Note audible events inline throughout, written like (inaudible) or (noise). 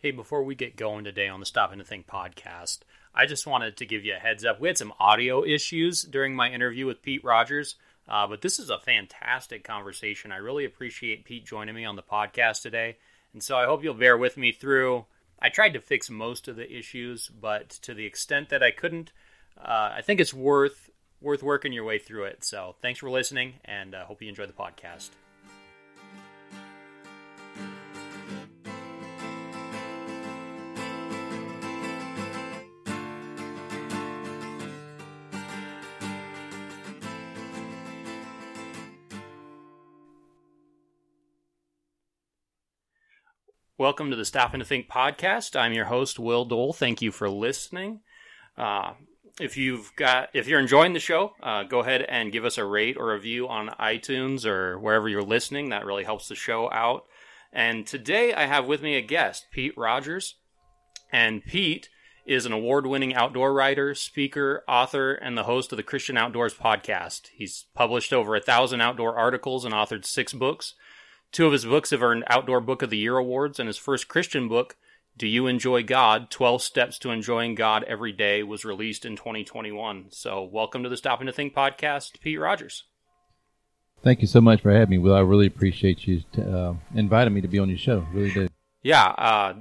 Hey, before we get going today on the Stop and Think podcast, I just wanted to give you a heads up. We had some audio issues during my interview with Pete Rogers, uh, but this is a fantastic conversation. I really appreciate Pete joining me on the podcast today. And so I hope you'll bear with me through. I tried to fix most of the issues, but to the extent that I couldn't, uh, I think it's worth worth working your way through it. So thanks for listening, and uh, hope you enjoy the podcast. Welcome to the Stopping to Think podcast. I'm your host, Will Dole. Thank you for listening. Uh, if you've got, if you're enjoying the show, uh, go ahead and give us a rate or a review on iTunes or wherever you're listening. That really helps the show out. And today I have with me a guest, Pete Rogers. And Pete is an award winning outdoor writer, speaker, author, and the host of the Christian Outdoors podcast. He's published over a thousand outdoor articles and authored six books. Two of his books have earned Outdoor Book of the Year awards, and his first Christian book, Do You Enjoy God? 12 Steps to Enjoying God Every Day, was released in 2021. So, welcome to the Stopping to Think podcast, Pete Rogers. Thank you so much for having me, Will. I really appreciate you t- uh, inviting me to be on your show. Really do. Yeah. Uh,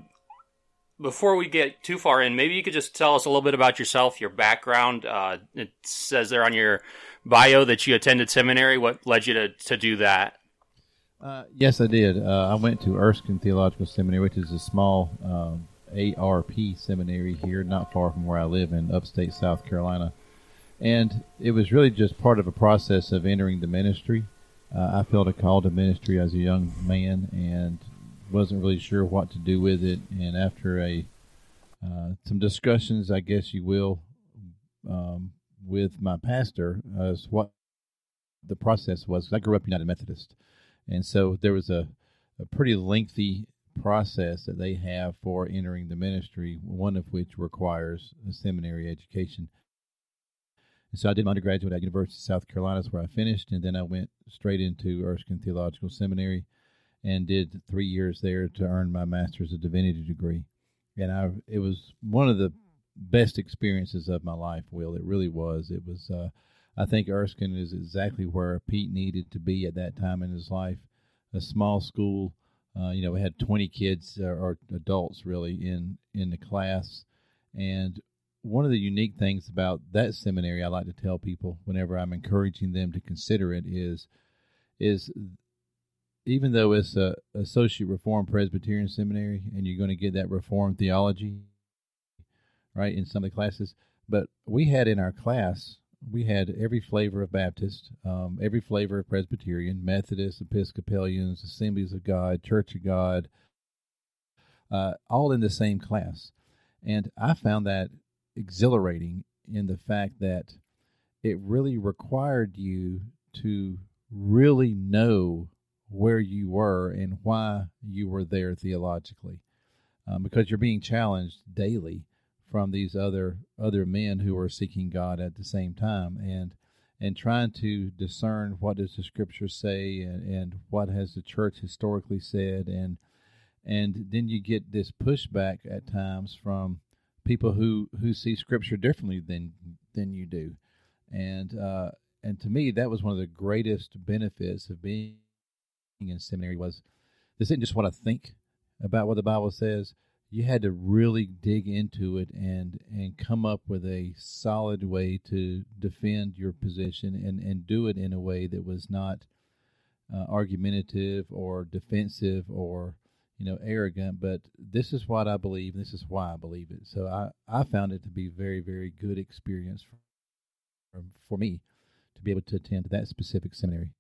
before we get too far in, maybe you could just tell us a little bit about yourself, your background. Uh, it says there on your bio that you attended seminary. What led you to, to do that? Uh, yes, I did. Uh, I went to Erskine Theological Seminary, which is a small um, ARP seminary here, not far from where I live in upstate South Carolina. And it was really just part of a process of entering the ministry. Uh, I felt a call to ministry as a young man and wasn't really sure what to do with it. And after a uh, some discussions, I guess you will, um, with my pastor, as what the process was. I grew up United Methodist. And so there was a, a pretty lengthy process that they have for entering the ministry, one of which requires a seminary education. And so I did my undergraduate at University of South Carolina, where I finished, and then I went straight into Erskine Theological Seminary and did three years there to earn my Master's of Divinity degree. And I, it was one of the best experiences of my life, Will. It really was. It was, uh, I think Erskine is exactly where Pete needed to be at that time in his life. A small school, uh, you know, we had 20 kids or, or adults really in in the class, and one of the unique things about that seminary I like to tell people whenever I'm encouraging them to consider it is is even though it's a associate reformed Presbyterian seminary and you're going to get that reformed theology right in some of the classes, but we had in our class we had every flavor of Baptist, um, every flavor of Presbyterian, Methodist, Episcopalians, Assemblies of God, Church of God, uh, all in the same class. And I found that exhilarating in the fact that it really required you to really know where you were and why you were there theologically, um, because you're being challenged daily from these other other men who are seeking God at the same time and and trying to discern what does the scripture say and, and what has the church historically said. And and then you get this pushback at times from people who who see scripture differently than than you do. And uh and to me that was one of the greatest benefits of being in seminary was this isn't just what i think about what the bible says you had to really dig into it and and come up with a solid way to defend your position and and do it in a way that was not uh, argumentative or defensive or you know arrogant. But this is what i believe this is why i believe it. So i i found it to be very very good experience for, for me to be able to attend that specific seminary.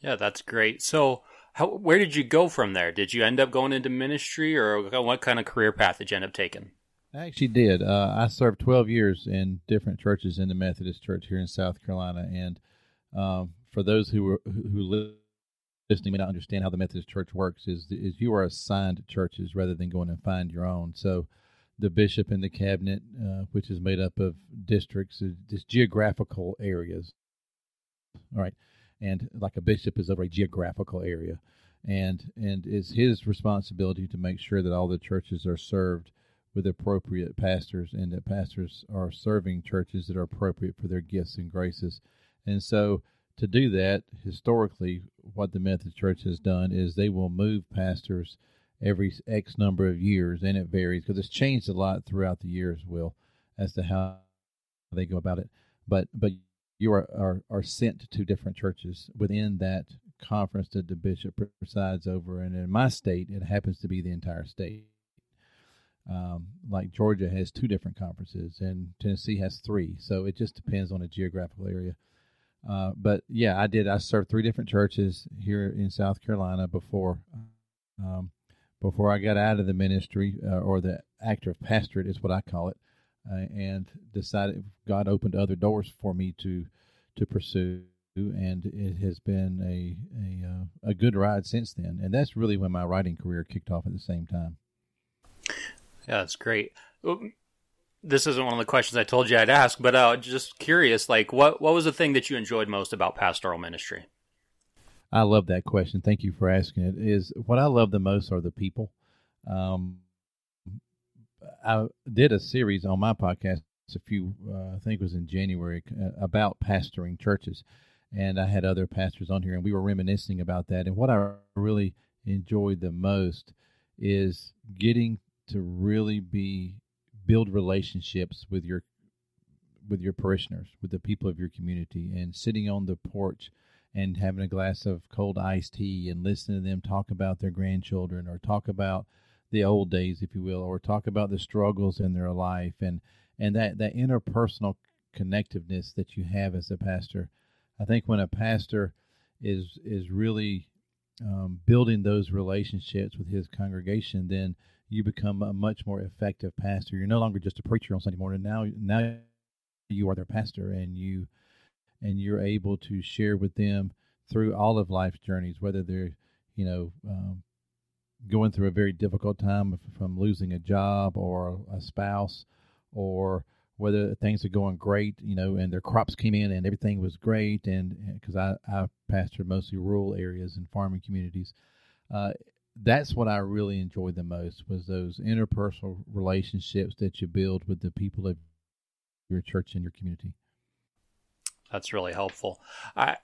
Yeah that's great. So how, where did you go from there? Did you end up going into ministry, or what kind of career path did you end up taking? I actually did. Uh, I served 12 years in different churches in the Methodist Church here in South Carolina, and um, for those who were who listening may not understand how the Methodist Church works, is is you are assigned churches rather than going and find your own. So, the bishop and the cabinet, uh, which is made up of districts, is geographical areas. All right and like a bishop is over a geographical area. and and it's his responsibility to make sure that all the churches are served with appropriate pastors and that pastors are serving churches that are appropriate for their gifts and graces. And so to do that, historically, what the Methodist Church has done is they will move pastors every X number of years, and it varies because it's changed a lot throughout the years, Will, as to how they go about it. But but you are, are, are sent to different churches within that conference that the bishop presides over. And in my state, it happens to be the entire state. Um, like Georgia has two different conferences, and Tennessee has three. So it just depends on the geographical area. Uh, but yeah, I did. I served three different churches here in South Carolina before um, before I got out of the ministry uh, or the active pastorate is what I call it, uh, and decided God opened other doors for me to to pursue, and it has been a a uh, a good ride since then. And that's really when my writing career kicked off at the same time. Yeah, that's great this isn't one of the questions I told you I'd ask, but uh, just curious, like what what was the thing that you enjoyed most about pastoral ministry? I love that question. Thank you for asking it. Is what I love the most are the people. Um, I did a series on my podcast a few, uh, I think it was in January, uh, about pastoring churches, and I had other pastors on here, and we were reminiscing about that. And what I really enjoyed the most is getting to really be build relationships with your with your parishioners, with the people of your community, and sitting on the porch and having a glass of cold iced tea and listening to them talk about their grandchildren or talk about the old days, if you will, or talk about the struggles in their life and and that that interpersonal connectiveness that you have as a pastor. I think when a pastor is is really um, building those relationships with his congregation, then you become a much more effective pastor. You're no longer just a preacher on Sunday morning. Now, now you are their pastor, and you and you're able to share with them through all of life's journeys, whether they're you know um, going through a very difficult time from losing a job or a spouse, or whether things are going great, you know, and their crops came in and everything was great, and because I I pastor mostly rural areas and farming communities. Uh, that's what I really enjoyed the most was those interpersonal relationships that you build with the people of your church and your community. That's really helpful. I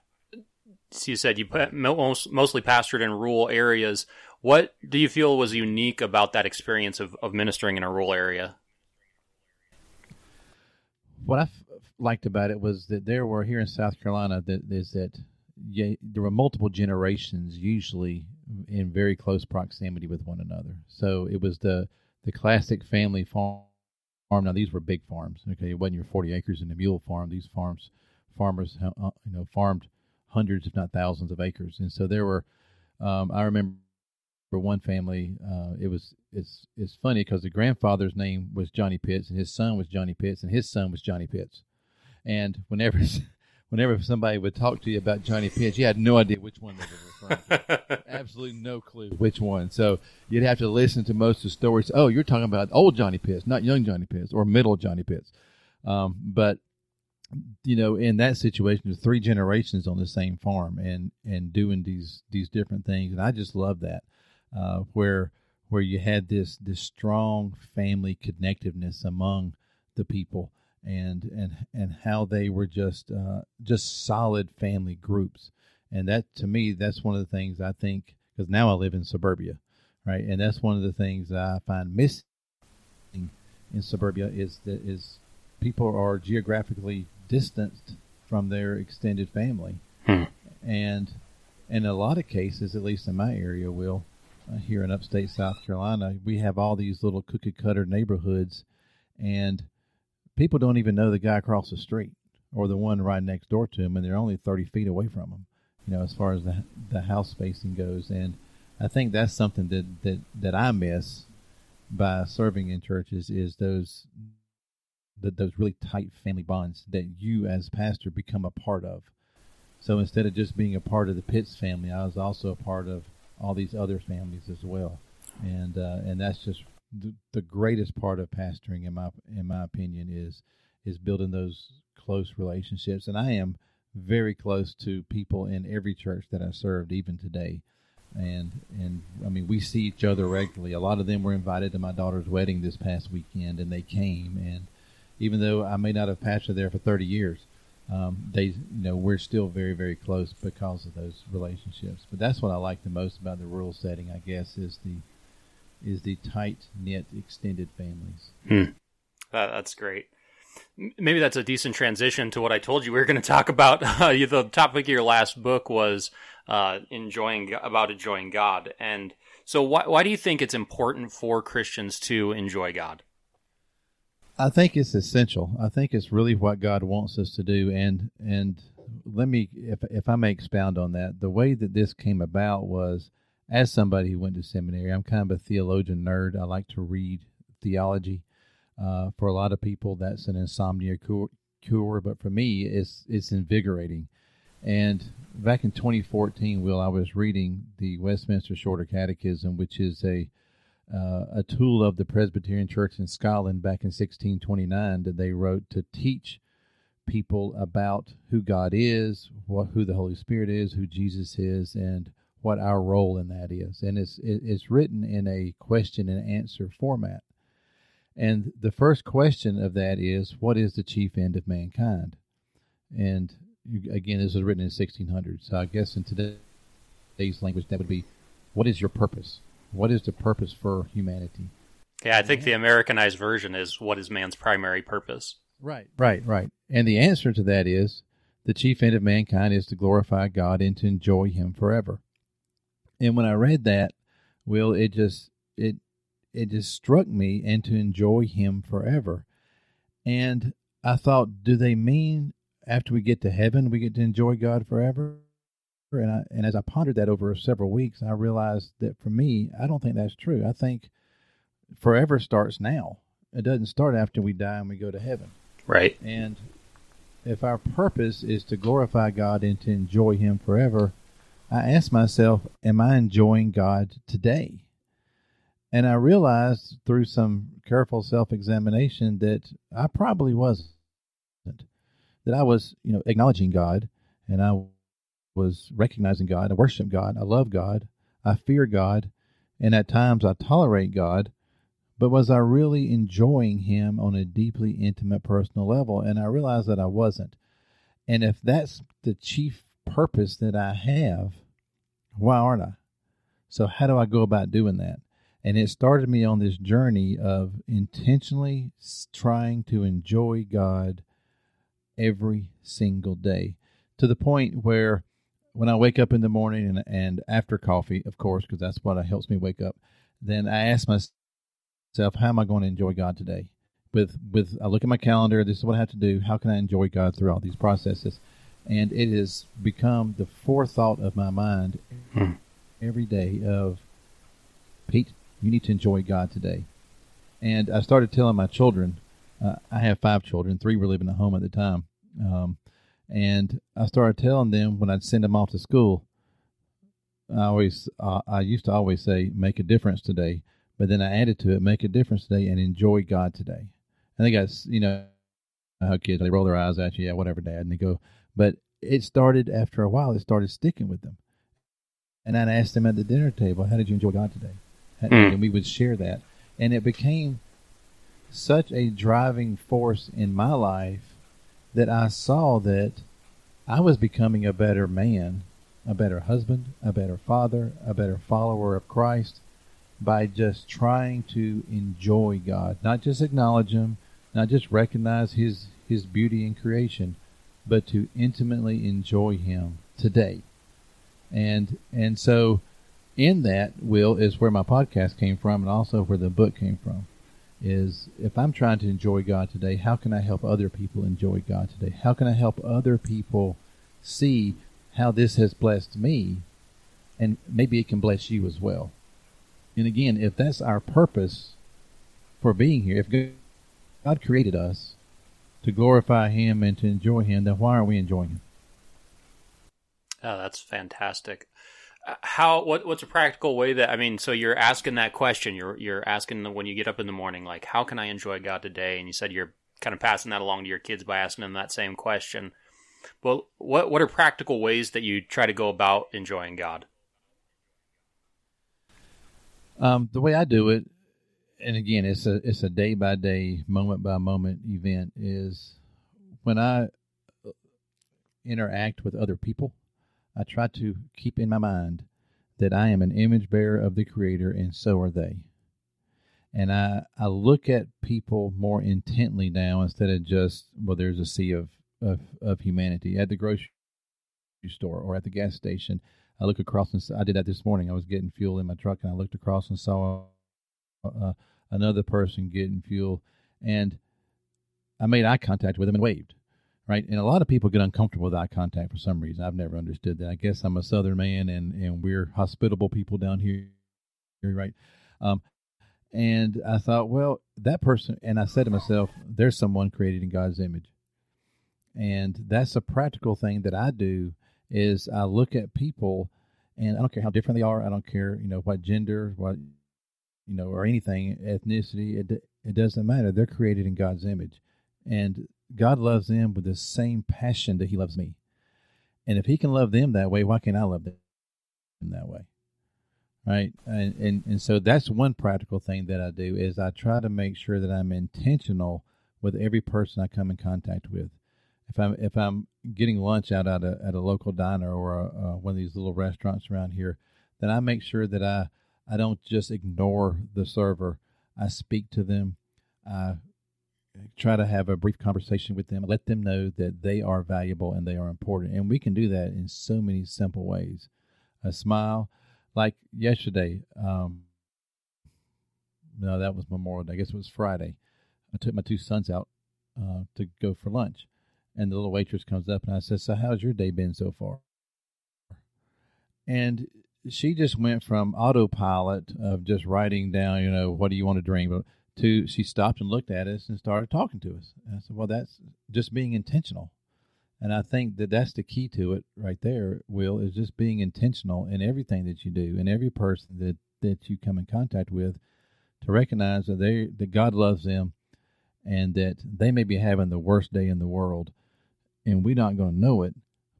you said you most, mostly pastored in rural areas. What do you feel was unique about that experience of, of ministering in a rural area? What I f- liked about it was that there were here in South Carolina that is that yeah, there were multiple generations usually in very close proximity with one another. So it was the the classic family farm. Now these were big farms. Okay, it wasn't your 40 acres and a mule farm. These farms farmers uh, you know farmed hundreds if not thousands of acres, and so there were. Um, I remember for one family, uh, it was it's it's funny because the grandfather's name was Johnny Pitts and his son was Johnny Pitts and his son was Johnny Pitts, and whenever (laughs) whenever somebody would talk to you about Johnny Pitts, you had no idea which one they were referring to. (laughs) Absolutely no clue which one. So you'd have to listen to most of the stories. Oh, you're talking about old Johnny Pitts, not young Johnny Pitts or middle Johnny Pitts. Um, but you know, in that situation, there's three generations on the same farm and and doing these these different things, and I just love that uh, where where you had this this strong family connectiveness among the people and and and how they were just uh, just solid family groups. And that to me, that's one of the things I think because now I live in suburbia, right? And that's one of the things I find missing in suburbia is that is people are geographically distanced from their extended family, hmm. and in a lot of cases, at least in my area, will uh, here in upstate South Carolina, we have all these little cookie cutter neighborhoods, and people don't even know the guy across the street or the one right next door to him, and they're only 30 feet away from him, you know, as far as the, the house spacing goes. And I think that's something that, that, that I miss by serving in churches is those that those really tight family bonds that you as pastor become a part of. So instead of just being a part of the Pitts family, I was also a part of all these other families as well, and uh, and that's just the, the greatest part of pastoring, in my in my opinion, is is building those close relationships. And I am very close to people in every church that I served, even today. and and I mean we see each other regularly. A lot of them were invited to my daughter's wedding this past weekend, and they came. And even though I may not have pastored there for 30 years, um, they you know we're still very very close because of those relationships. But that's what I like the most about the rural setting, I guess, is the is the tight knit extended families. Hmm. that's great. Maybe that's a decent transition to what I told you we were going to talk about. (laughs) Uh, the topic of your last book was uh, enjoying about enjoying God, and so why why do you think it's important for Christians to enjoy God? I think it's essential. I think it's really what God wants us to do, and and let me, if if I may expound on that, the way that this came about was as somebody who went to seminary. I'm kind of a theologian nerd. I like to read theology. Uh, for a lot of people, that's an insomnia cure, cure, but for me, it's it's invigorating. And back in 2014, Will, I was reading the Westminster Shorter Catechism, which is a uh, a tool of the Presbyterian Church in Scotland back in 1629 that they wrote to teach people about who God is, what who the Holy Spirit is, who Jesus is, and what our role in that is. And it's it's written in a question and answer format. And the first question of that is, what is the chief end of mankind? And again, this was written in 1600. So I guess in today's language, that would be, what is your purpose? What is the purpose for humanity? Yeah, I think the Americanized version is, what is man's primary purpose? Right, right, right. And the answer to that is, the chief end of mankind is to glorify God and to enjoy Him forever. And when I read that, Will, it just it it just struck me and to enjoy him forever. And I thought, do they mean after we get to heaven we get to enjoy God forever? And I and as I pondered that over several weeks, I realized that for me, I don't think that's true. I think forever starts now. It doesn't start after we die and we go to heaven. Right. And if our purpose is to glorify God and to enjoy him forever, I ask myself, am I enjoying God today? And I realized through some careful self examination that I probably wasn't. That I was, you know, acknowledging God and I was recognizing God. I worship God. I love God. I fear God. And at times I tolerate God. But was I really enjoying Him on a deeply intimate personal level? And I realized that I wasn't. And if that's the chief purpose that I have, why aren't I? So, how do I go about doing that? And it started me on this journey of intentionally trying to enjoy God every single day to the point where when I wake up in the morning and, and after coffee, of course, because that's what helps me wake up, then I ask myself, how am I going to enjoy God today? With with I look at my calendar, this is what I have to do. How can I enjoy God through all these processes? And it has become the forethought of my mind hmm. every day of Pete, you need to enjoy God today. And I started telling my children, uh, I have five children, three were living at home at the time. Um, and I started telling them when I'd send them off to school, I always, uh, I used to always say, make a difference today. But then I added to it, make a difference today and enjoy God today. And they got, you know, how kids, they roll their eyes at you, yeah, whatever, dad. And they go, but it started after a while, it started sticking with them. And I'd ask them at the dinner table, how did you enjoy God today? Mm. And we would share that. And it became such a driving force in my life that I saw that I was becoming a better man, a better husband, a better father, a better follower of Christ by just trying to enjoy God, not just acknowledge Him, not just recognize His His beauty in creation, but to intimately enjoy Him today. And and so in that will is where my podcast came from and also where the book came from is if I'm trying to enjoy God today, how can I help other people enjoy God today? How can I help other people see how this has blessed me and maybe it can bless you as well. And again, if that's our purpose for being here, if God created us to glorify Him and to enjoy Him, then why aren't we enjoying Him? Oh, that's fantastic. How what what's a practical way that I mean? So you're asking that question. You're you're asking when you get up in the morning, like, how can I enjoy God today? And you said you're kind of passing that along to your kids by asking them that same question. Well, what what are practical ways that you try to go about enjoying God? Um, the way I do it, and again, it's a it's a day by day, moment by moment event. Is when I uh, interact with other people, I try to keep in my mind that I am an image bearer of the Creator, and so are they. And I I look at people more intently now instead of just well, there's a sea of of, of humanity at the grocery store or at the gas station. I look across and I did that this morning. I was getting fuel in my truck, and I looked across and saw uh, another person getting fuel, and I made eye contact with him and waved. Right, and a lot of people get uncomfortable with eye contact for some reason. I've never understood that. I guess I'm a Southern man, and and we're hospitable people down here, right? Um, and I thought, well, that person, and I said to myself, there's someone created in God's image, and that's a practical thing that I do is I look at people and I don't care how different they are. I don't care, you know, what gender, what, you know, or anything, ethnicity. It, it doesn't matter. They're created in God's image. And God loves them with the same passion that He loves me. And if He can love them that way, why can't I love them that way? Right. And, and, and so that's one practical thing that I do is I try to make sure that I'm intentional with every person I come in contact with if I'm if I'm getting lunch out at a at a local diner or a, one of these little restaurants around here, then I make sure that I I don't just ignore the server. I speak to them. I try to have a brief conversation with them. Let them know that they are valuable and they are important. And we can do that in so many simple ways. A smile, like yesterday. Um, no, that was Memorial Day. I guess it was Friday. I took my two sons out uh, to go for lunch and the little waitress comes up and I said, So, how's your day been so far? And she just went from autopilot of just writing down, you know, what do you want to drink, to she stopped and looked at us and started talking to us. And I said, Well, that's just being intentional. And I think that that's the key to it right there, Will, is just being intentional in everything that you do and every person that, that you come in contact with to recognize that they that God loves them and that they may be having the worst day in the world and we're not going to know it.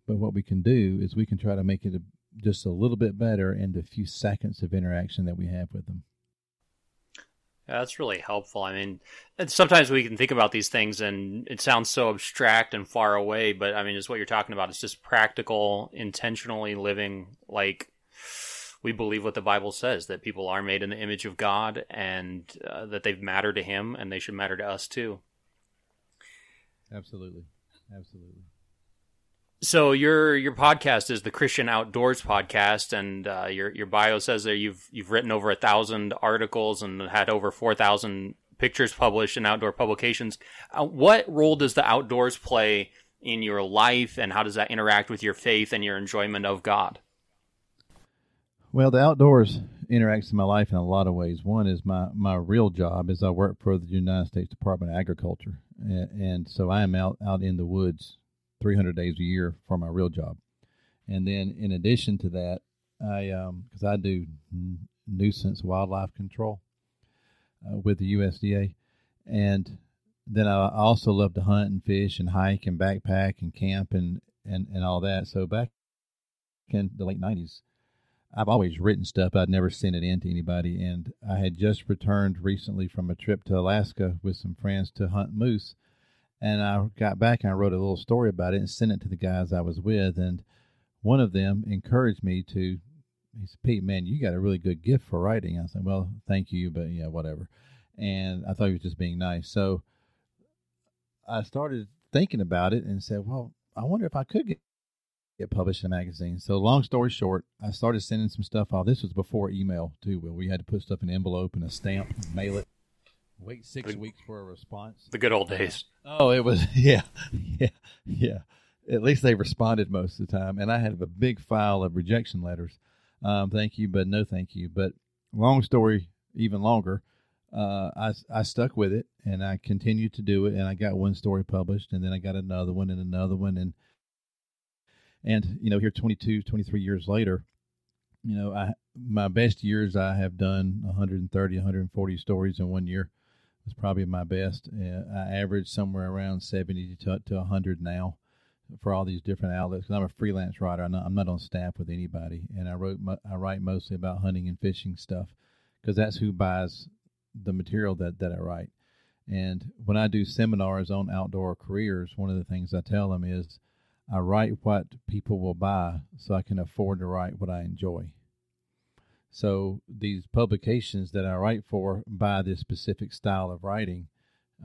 But what we can do is we can try to make it a, just a little bit better in the few seconds of interaction that we have with them. Yeah, that's really helpful. I mean, sometimes we can think about these things and it sounds so abstract and far away, but I mean, it's what you're talking about It's just practical, intentionally living like we believe what the Bible says that people are made in the image of God and uh, that they matter to Him and they should matter to us too. Absolutely. Absolutely. So your your podcast is the Christian Outdoors podcast, and uh, your your bio says there you've you've written over a thousand articles and had over four thousand pictures published in outdoor publications. Uh, what role does the outdoors play in your life, and how does that interact with your faith and your enjoyment of God? Well, the outdoors interacts in my life in a lot of ways. One is my my real job is I work for the United States Department of Agriculture, and so I am out out in the woods 300 days a year for my real job. And then in addition to that, I because um, I do nuisance wildlife control uh, with the USDA, and then I also love to hunt and fish and hike and backpack and camp and and and all that. So back in the late 90s, I've always written stuff. I'd never sent it in to anybody. And I had just returned recently from a trip to Alaska with some friends to hunt moose. And I got back and I wrote a little story about it and sent it to the guys I was with. And one of them encouraged me to, he said, Pete, man, you got a really good gift for writing. I said, well, thank you, but yeah, whatever. And I thought he was just being nice. So I started thinking about it and said, well, I wonder if I could get get published in a magazine. So long story short, I started sending some stuff off. This was before email too, where we had to put stuff in an envelope and a stamp, mail it, wait six the, weeks for a response. The good old days. Oh, it was (laughs) yeah, yeah, yeah. At least they responded most of the time, and I had a big file of rejection letters. Um, thank you, but no thank you. But long story, even longer. Uh, I I stuck with it, and I continued to do it, and I got one story published, and then I got another one, and another one, and and, you know, here 22, 23 years later, you know, I my best years I have done 130, 140 stories in one year was probably my best. Uh, I average somewhere around 70 to, to 100 now for all these different outlets because I'm a freelance writer. I'm not, I'm not, on staff with anybody, and I wrote I write mostly about hunting and fishing stuff because that's who buys the material that, that I write. And when I do seminars on outdoor careers, one of the things I tell them is I write what people will buy so I can afford to write what I enjoy. So these publications that I write for buy this specific style of writing,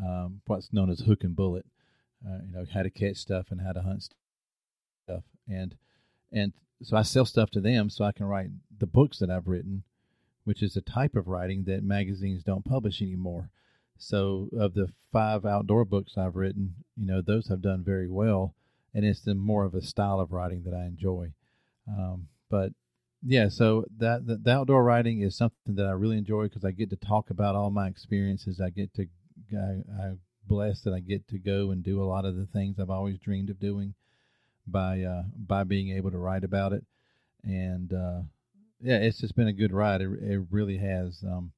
um, what's known as hook and bullet, uh, you know, how to catch stuff and how to hunt stuff. And, and so I sell stuff to them so I can write the books that I've written, which is a type of writing that magazines don't publish anymore. So of the five outdoor books I've written, you know, those have done very well, and it's the more of a style of writing that I enjoy. Um, but yeah, so that the, the, outdoor writing is something that I really enjoy because I get to talk about all my experiences. I get to, I, I'm blessed that I get to go and do a lot of the things I've always dreamed of doing by uh, by being able to write about it, and uh, yeah, it's just been a good ride. It, it really has. Um,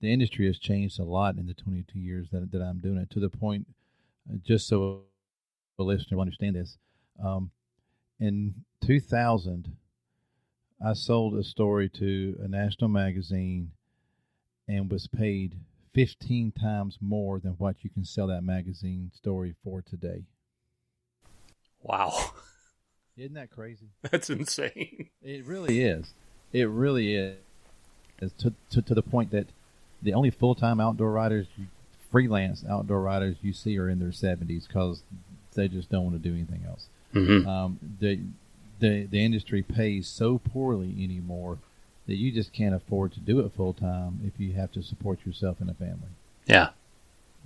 the industry has changed a lot in the 22 years that that I'm doing it to the point, uh, just so a listener will understand this. Um, in 2000, I sold a story to a national magazine and was paid 15 times more than what you can sell that magazine story for today. Wow. Isn't that crazy? (laughs) That's insane. It really is. It really is. It's to, to, to the point that the only full time outdoor writers, freelance outdoor writers you see are in their 70s because they just don't want to do anything else. Mm-hmm. Um, the, the, the industry pays so poorly anymore that you just can't afford to do it full time if you have to support yourself and a family. Yeah.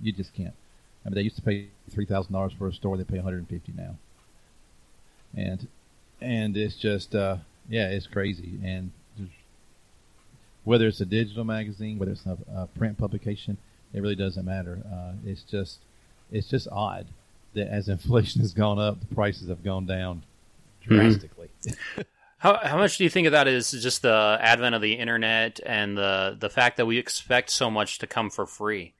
You just can't. I mean, they used to pay three thousand dollars for a store; they pay one hundred and fifty now and and it's just uh, yeah, it's crazy. And whether it's a digital magazine, whether it's a, a print publication, it really doesn't matter. Uh, it's just it's just odd that as (laughs) inflation has gone up, the prices have gone down. Drastically. Mm-hmm. (laughs) How, how much do you think of that is just the advent of the internet and the the fact that we expect so much to come for free?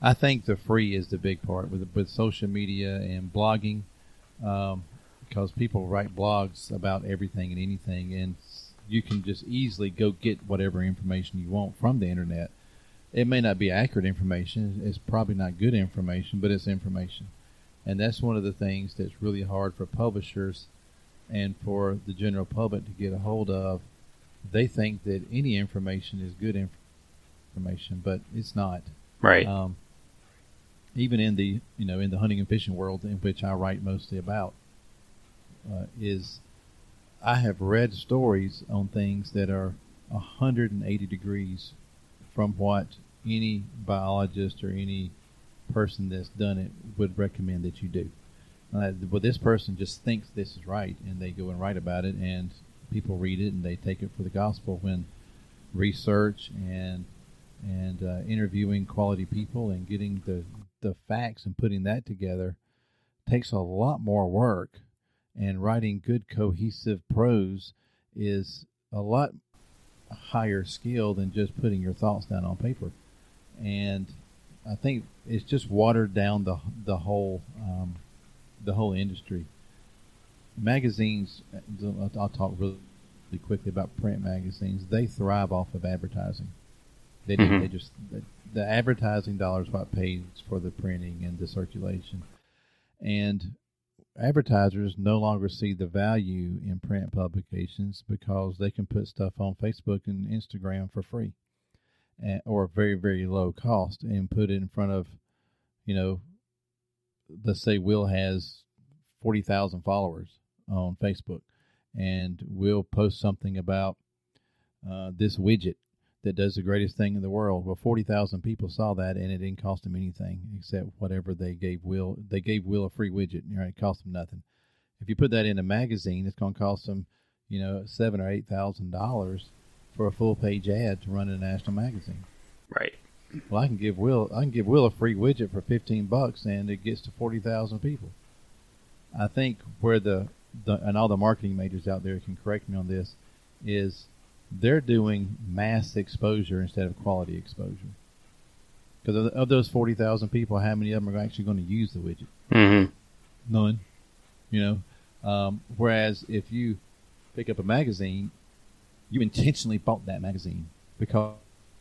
I think the free is the big part with with social media and blogging. Um, because people write blogs about everything and anything, and you can just easily go get whatever information you want from the internet. It may not be accurate information; it's probably not good information, but it's information, and that's one of the things that's really hard for publishers and for the general public to get a hold of. They think that any information is good information, but it's not. Right. Um, even in the you know in the hunting and fishing world in which I write mostly about, uh, is I have read stories on things that are 180 degrees from what any biologist or any person that's done it would recommend that you do. Uh, well, this person just thinks this is right, and they go and write about it, and people read it and they take it for the gospel. When research and and uh, interviewing quality people and getting the the facts and putting that together takes a lot more work and writing good cohesive prose is a lot higher skill than just putting your thoughts down on paper. And I think it's just watered down the the whole um, the whole industry. Magazines, I'll talk really quickly about print magazines. They thrive off of advertising. They mm-hmm. they just the, the advertising dollars what pays for the printing and the circulation, and advertisers no longer see the value in print publications because they can put stuff on Facebook and Instagram for free at, or very, very low cost and put it in front of, you know, let's say Will has 40,000 followers on Facebook and Will post something about uh, this widget that does the greatest thing in the world. Well, 40,000 people saw that and it didn't cost them anything except whatever they gave Will. They gave Will a free widget. Right? It cost them nothing. If you put that in a magazine, it's going to cost them, you know, seven or eight thousand dollars for a full page ad to run in a national magazine. Right. Well, I can give Will I can give Will a free widget for 15 bucks and it gets to 40,000 people. I think where the, the and all the marketing majors out there can correct me on this is they're doing mass exposure instead of quality exposure. Because of, of, those 40,000 people, how many of them are actually going to use the widget? Mm-hmm. None. You know? Um, whereas if you pick up a magazine, you intentionally bought that magazine because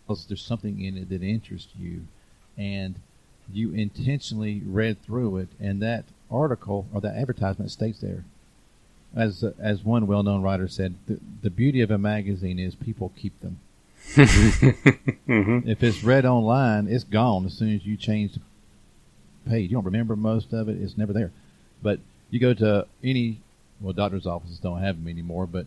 there's something in it that interests you, and you intentionally read through it, and that article or that advertisement stays there. As as one well-known writer said, the, the beauty of a magazine is people keep them. (laughs) mm-hmm. If it's read online, it's gone as soon as you change the page. You don't remember most of it; it's never there. But you go to any well, doctors' offices don't have them anymore, but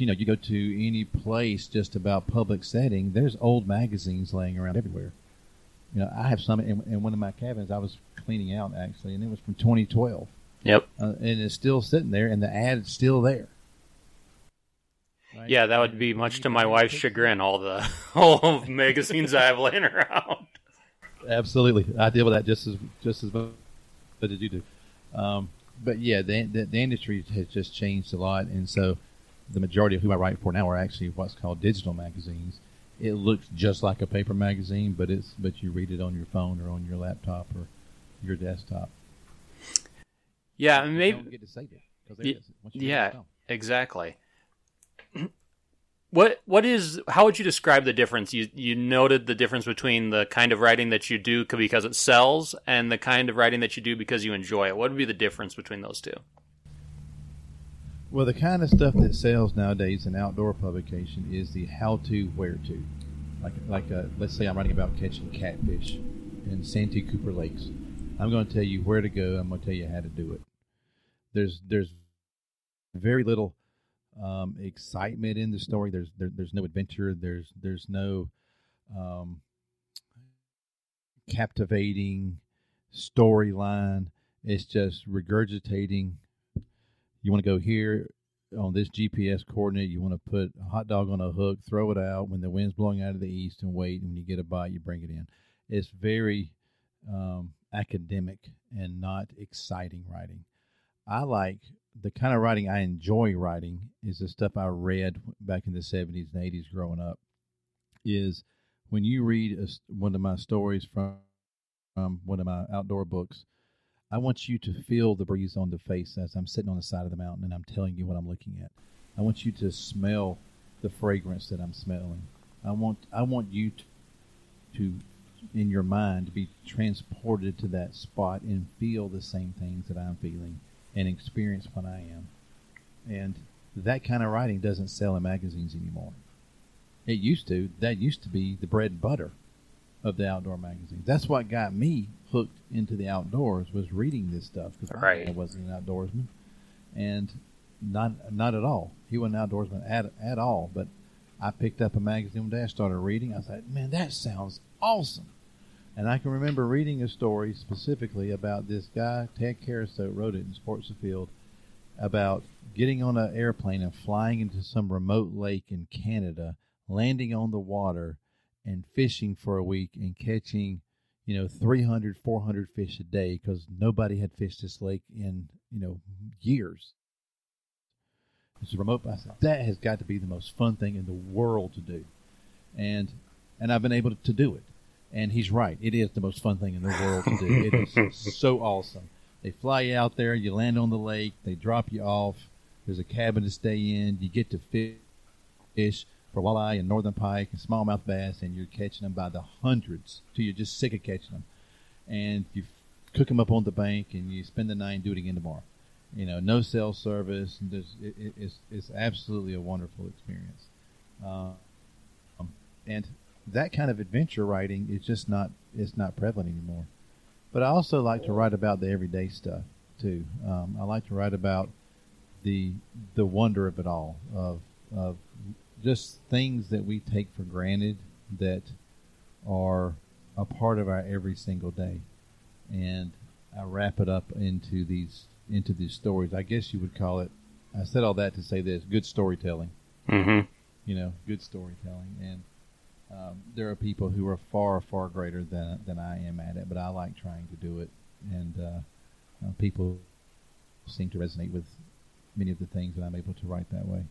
you know, you go to any place just about public setting, there's old magazines laying around everywhere. You know, I have some in, in one of my cabins I was cleaning out actually, and it was from 2012. Yep. Uh, and it's still sitting there, and the ad is still there. Right? Yeah, that would be much to my wife's chagrin. All the (laughs) all magazines I have laying around. Absolutely, I deal with that just as just as much as you do. Um, but yeah, the, the, the industry has just changed a lot, and so the majority of who I write for now are actually what's called digital magazines. It looks just like a paper magazine, but it's but you read it on your phone or on your laptop or your desktop. Yeah, maybe you don't get to save it. yeah, exactly. (clears throat) What what is how would you describe the difference? You you noted the difference between the kind of writing that you do because it sells and the kind of writing that you do because you enjoy it. What would be the difference between those two? Well, the kind of stuff that sells nowadays in outdoor publication is the how to, where to. Like like uh, let's say I'm writing about catching catfish in Santee Cooper Lakes. I'm going to tell you where to go. I'm going to tell you how to do it. There's there's very little um, excitement in the story. There's there, there's no adventure. There's there's no um, captivating storyline. It's just regurgitating. You want to go here on this GPS coordinate. You want to put a hot dog on a hook, throw it out when the wind's blowing out of the east, and wait. And when you get a bite, you bring it in. It's very um, academic and not exciting writing. I like the kind of writing I enjoy writing is the stuff I read back in the 70s and 80s growing up. Is when you read a, one of my stories from, from one of my outdoor books, I want you to feel the breeze on the face as I'm sitting on the side of the mountain and I'm telling you what I'm looking at. I want you to smell the fragrance that I'm smelling. I want I want you to, to in your mind to be transported to that spot and feel the same things that I'm feeling and experience what I am. And that kind of writing doesn't sell in magazines anymore. It used to. That used to be the bread and butter of the outdoor magazines. That's what got me hooked into the outdoors was reading this stuff because right. I wasn't an outdoorsman, and not not at all. He wasn't an outdoorsman at at all. But I picked up a magazine one day. I started reading. I said, "Man, that sounds awesome." And I can remember reading a story specifically about this guy, Ted Caruso, wrote it in Sports Afield, about getting on an airplane and flying into some remote lake in Canada, landing on the water, and fishing for a week and catching, you know, 300, 400 fish a day because nobody had fished this lake in, you know, years. It's a remote. I said, that has got to be the most fun thing in the world to do. And, and I've been able to do it. And he's right. It is the most fun thing in the world to do. It is (laughs) so awesome. They fly you out there. You land on the lake. They drop you off. There's a cabin to stay in. You get to fish for walleye and northern pike and smallmouth bass, and you're catching them by the hundreds till you're just sick of catching them. And you cook them up on the bank, and you spend the night and do it again tomorrow. You know, no cell service. And it, it, it's, it's absolutely a wonderful experience. Uh, and that kind of adventure writing is just not it's not prevalent anymore. But I also like to write about the everyday stuff too. Um, I like to write about the the wonder of it all of of just things that we take for granted that are a part of our every single day, and I wrap it up into these into these stories. I guess you would call it. I said all that to say this: good storytelling. Mm-hmm. You know, good storytelling, and um, there are people who are far, far greater than than I am at it, but I like trying to do it, and uh, uh, people seem to resonate with many of the things that I'm able to write that way.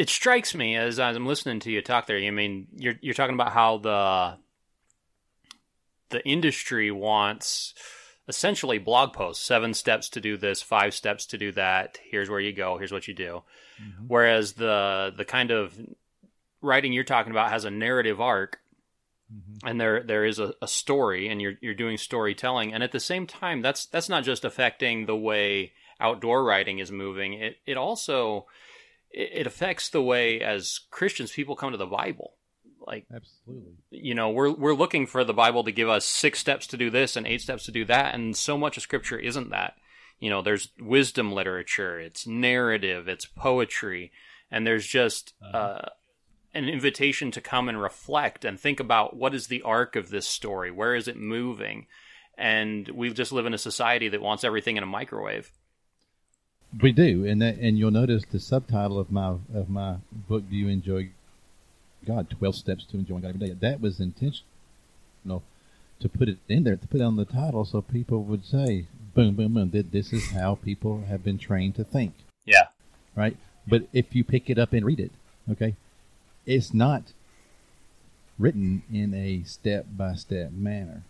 It, strikes me as, as I'm listening to you talk there. I mean, you're you're talking about how the the industry wants essentially blog posts seven steps to do this five steps to do that here's where you go here's what you do mm-hmm. whereas the the kind of writing you're talking about has a narrative arc, Mhm. and there there is a, a story, and you're you're doing storytelling, and at the same time, that's that's not just affecting the way outdoor writing is moving. It it also it, affects the way as Christians people come to the Bible. Like Absolutely. you know we're we're looking for the bible to give us six steps to do this and eight steps to do that and so much of scripture isn't that you know there's wisdom literature it's narrative it's poetry and there's just uh, an invitation to come and reflect and think about what is the arc of this story where is it moving and we just live in a society that wants everything in a microwave We do, and that, and you'll notice the subtitle of my of my book. Do you enjoy God? Twelve steps to enjoying God every day. That was intentional to put it in there, to put it on the title, so people would say, "Boom, boom, boom." that This is how people have been trained to think, yeah right? But if you pick it up and read it, okay, it's not written in a step by step manner.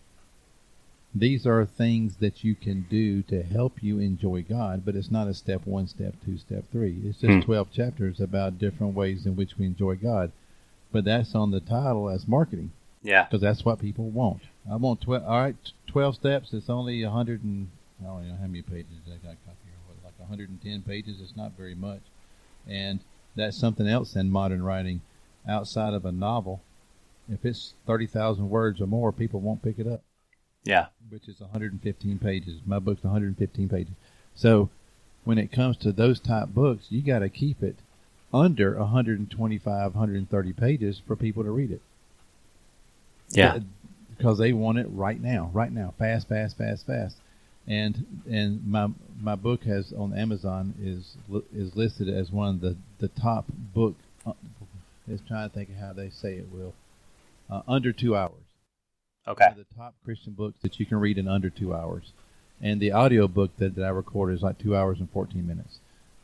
These are things that you can do to help you enjoy God, but it's not a step one, step two, step three. It's just Hmm. 12 chapters about different ways in which we enjoy God. But that's on the title as marketing yeah because that's what people want. I want 12, all right, 12 steps. It's only 100 and, I don't know how many pages I got copy here. What, like 110 pages? It's not very much. And that's something else in modern writing outside of a novel. If it's 30,000 words or more, people won't pick it up yeah which is 115 pages. My book's 115 pages. So when it comes to those type books, you got to keep it under 125, 130 pages for people to read it. yeah Because they want it right now, right now, fast, fast, fast, fast. And and my my book has on Amazon is is listed as one of the the top book. Uh, is trying to think of how they say it. Will uh, under two hours okay one of the top Christian books that you can read in under two hours. And the audio book that, that I record is like two hours and fourteen minutes.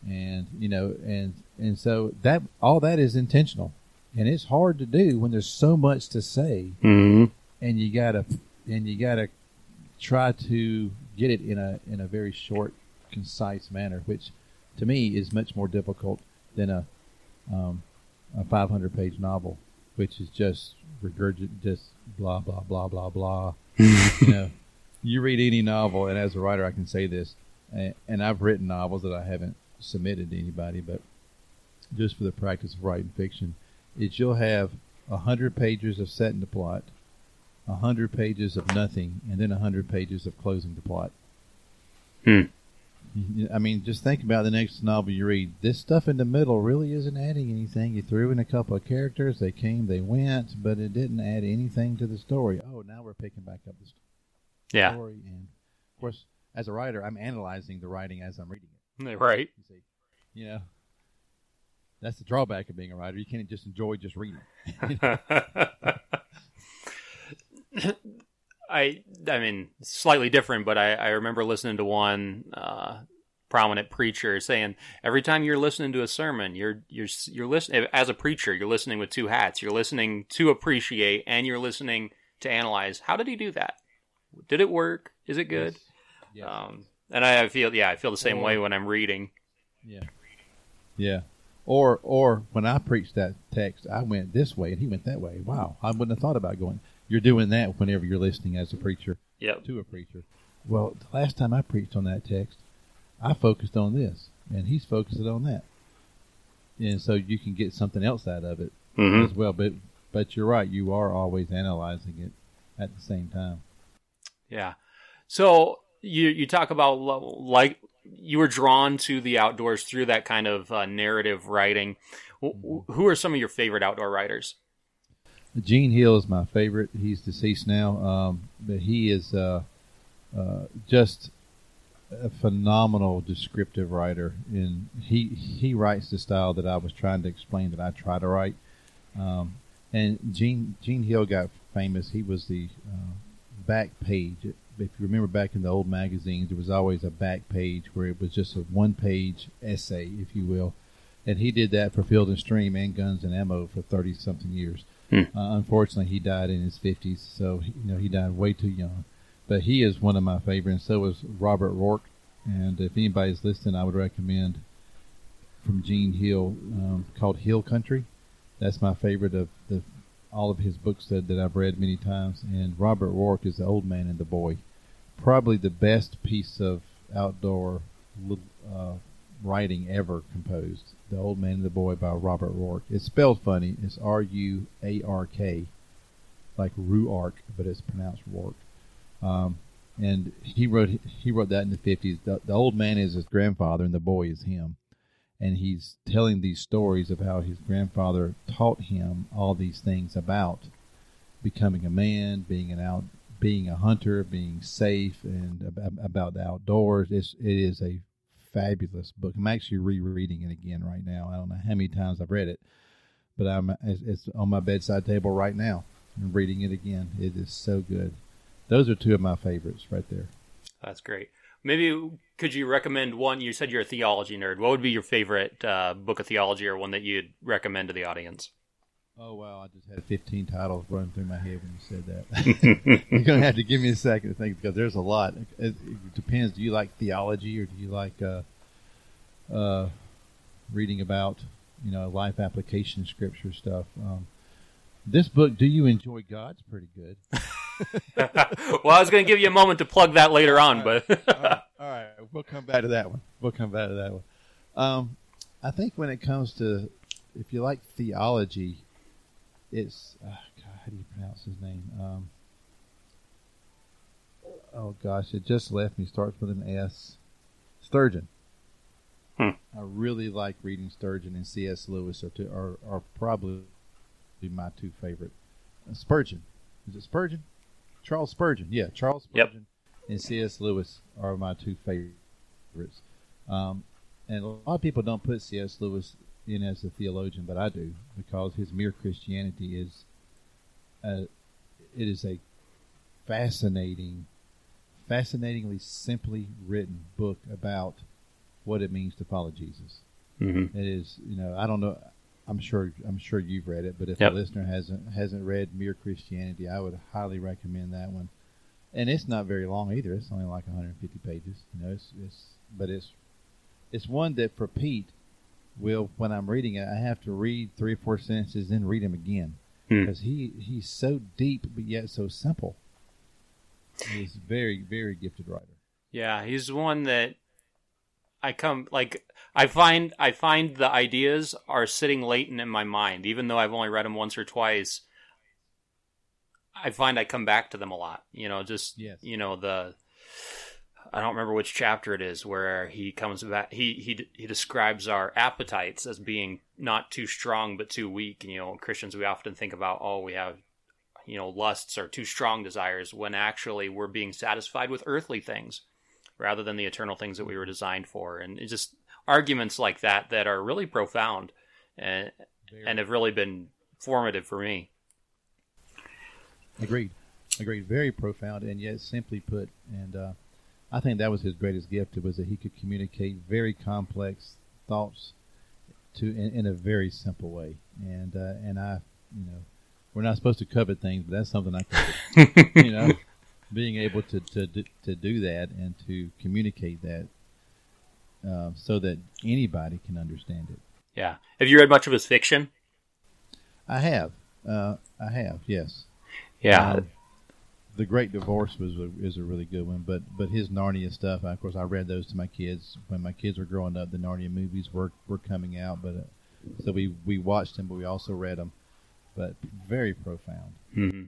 And you know, and and so that all that is intentional. And it's hard to do when there's so much to say mm-hmm. and you gotta and you gotta try to get it in a in a very short, concise manner, which to me is much more difficult than a um, a 500 page novel, which is just regurgit, just blah blah blah blah blah. (laughs) you know, you read any novel, and as a writer, I can say this, and, and I've written novels that I haven't submitted to anybody, but just for the practice of writing fiction, is you'll have a hundred pages of setting the plot, a hundred pages of nothing, and then a hundred pages of closing the plot. Hmm. I mean, just think about the next novel you read. This stuff in the middle really isn't adding anything. You threw in a couple of characters, they came, they went, but it didn't add anything to the story. Oh, now we're picking back up the yeah story, and of course, as a writer, I'm analyzing the writing as I'm reading it. (laughs) right You see, you know, that's the drawback of being a writer. You can't just enjoy just reading. (laughs) (laughs) I I mean slightly different, but I, I remember listening to one uh, prominent preacher saying every time you're listening to a sermon, you're you're you're listening as a preacher, you're listening with two hats. You're listening to appreciate and you're listening to analyze. How did he do that? Did it work? Is it good? Yes. Um, and I, I feel yeah, I feel the same Or- way when I'm reading. Yeah. Yeah. Or or when I preached that text, I went this way and he went that way. Wow, I wouldn't have thought about going. You're doing that whenever you're listening as a preacher Yep. to a preacher. Well, the last time I preached on that text, I focused on this, and he's focused on that, and so you can get something else out of it hmm as well. But but you're right, you are always analyzing it at the same time. Yeah. So you you talk about like you were drawn to the outdoors through that kind of uh, narrative writing. W- Who are some of your favorite outdoor writers? Gene Hill is my favorite. He's deceased now, um, but he is uh, uh, just a phenomenal descriptive writer. And he he writes the style that I was trying to explain that I try to write. Um, and Gene Gene Hill got famous. He was the uh, back page. If you remember back in the old magazines, there was always a back page where it was just a one page essay, if you will. And he did that for Field and Stream and Guns and Ammo for thirty something years. Hmm. Uh, unfortunately, he died in his fifties, so you know he died way too young. But he is one of my favorites. So is Robert Ruark. And if anybody's listening, I would recommend from Gene Hill um, called Hill Country. that's my favorite of the all of his books that, that I've read many times. And Robert Ruark is the old man and the boy, probably the best piece of outdoor uh, writing ever composed. The Old Man and the Boy by Robert Ruark. It's spelled funny. It's R U A R K, like Ruark, but it's pronounced Rourke. Um, and he wrote he wrote that in the fifties. The, the old man is his grandfather, and the boy is him. And he's telling these stories of how his grandfather taught him all these things about becoming a man, being an out, being a hunter, being safe, and about the outdoors. It's, it is a fabulous book. I'm actually rereading it again right now. I don't know how many times I've read it, but I'm it's, on my bedside table right now. I'm reading it again. It is so good. Those are two of my favorites right there. That's great. Maybe could you recommend one? You said you're a theology nerd. What would be your favorite uh, book of theology, or one that you'd recommend to the audience? Oh wow! I just had 15 titles running through my head when you said that. (laughs) You're gonna have to give me a second to think because there's a lot. It, it depends. Do you like theology or do you like uh, uh, reading about you know life application scripture stuff? Um, this book, Do You Enjoy God's pretty good. (laughs) (laughs) well, I was going to give you a moment to plug that later on, all right. but all, right. all right, we'll come back to that one. We'll come back to that one. Um, I think when it comes to if you like theology it's uh, God, how do you pronounce his name? Um, oh gosh, it just left me. Starts with an S. Sturgeon. Hmm. I really like reading Sturgeon and C.S. Lewis are, two, are, are probably my two favorite. Uh, Spurgeon, is it Spurgeon? Charles Spurgeon, yeah, Charles Spurgeon yep. and C.S. Lewis are my two favorites. Um, and a lot of people don't put C.S. Lewis in as a theologian, but I do because his mere Christianity is a, it is a fascinating, fascinatingly simply written book about what it means to follow Jesus. Mm-hmm. It is, you know, I don't know. I'm sure I'm sure you've read it, but if yep. a listener hasn't hasn't read Mere Christianity, I would highly recommend that one. And it's not very long either. It's only like 150 pages. You know, it's, it's but it's it's one that for Pete will when I'm reading it, I have to read three or four sentences, then read him again because hmm. he he's so deep but yet so simple. He's very very gifted writer. Yeah, he's one that I come like I find I find the ideas are sitting latent in my mind, even though I've only read them once or twice. I find I come back to them a lot. You know, just yes. you know the I don't remember which chapter it is where he comes back. He he he describes our appetites as being not too strong but too weak. And, you know, Christians we often think about oh we have you know lusts or too strong desires when actually we're being satisfied with earthly things rather than the eternal things that we were designed for. And it's just arguments like that that are really profound and and have really been formative for me. Agreed. Agreed. Very profound and yet simply put and. uh I think that was his greatest gift. It was that he could communicate very complex thoughts to in, in a very simple way. And uh, and I, you know, we're not supposed to covet things, but that's something I (laughs) you know, being able to, to to do that and to communicate that uh, so that anybody can understand it. Yeah. Have you read much of his fiction? I have. Uh, I have. Yes. Yeah. Um, the Great Divorce was a, is a really good one, but but his Narnia stuff, of course, I read those to my kids when my kids were growing up. The Narnia movies were were coming out, but uh, so we we watched them, but we also read them. But very profound. Mm-hmm.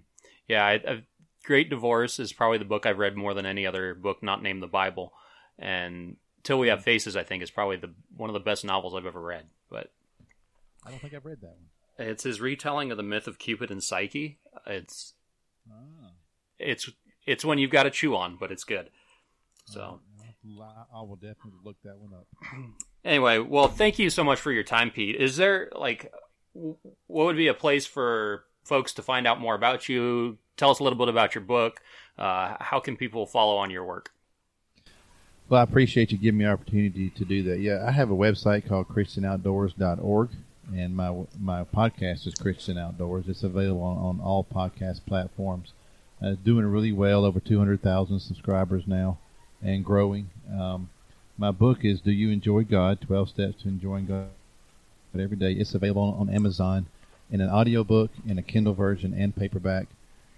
Yeah, I, I, Great Divorce is probably the book I've read more than any other book not named the Bible, and Till We Have Faces, I think, is probably the one of the best novels I've ever read. But I don't think I've read that one. It's his retelling of the myth of Cupid and Psyche. It's ah it's it's one you've got to chew on, but it's good. So I will definitely look that one up. (clears throat) Anyway, well, thank you so much for your time, Pete. Is there like what would be a place for folks to find out more about you? Tell us a little bit about your book. Uh, how can people follow on your work? Well, I appreciate you giving me the opportunity to do that. Yeah, I have a website called ChristianOutdoors.org, and my my podcast is Christian Outdoors. It's available on, on all podcast platforms uh, doing really well, over 200,000 subscribers now, and growing. Um, my book is "Do You Enjoy God? 12 Steps to Enjoying God Every Day." It's available on Amazon, in an audiobook, in a Kindle version, and paperback.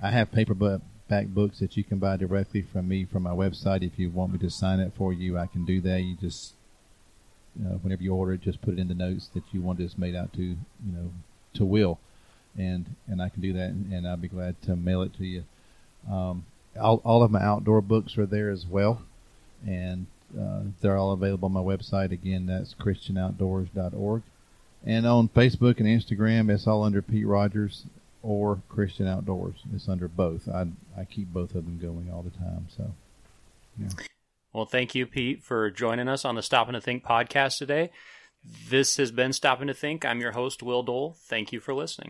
I have paperback books that you can buy directly from me from my website. If you want me to sign it for you, I can do that. You just, whenever you order it, just put it in the notes that you want this made out to, you know, to Will, and and I can do that, and, and I'll be glad to mail it to you. Um, all all of my outdoor books are there as well, and uh, they're all available on my website. Again, that's ChristianOutdoors.org. And on Facebook and Instagram, it's all under Pete Rogers or Christian Outdoors. It's under both. I I keep both of them going all the time. So, yeah. Well, thank you, Pete, for joining us on the Stopping to Think podcast today. This has been Stopping to Think. I'm your host, Will Dole. Thank you for listening.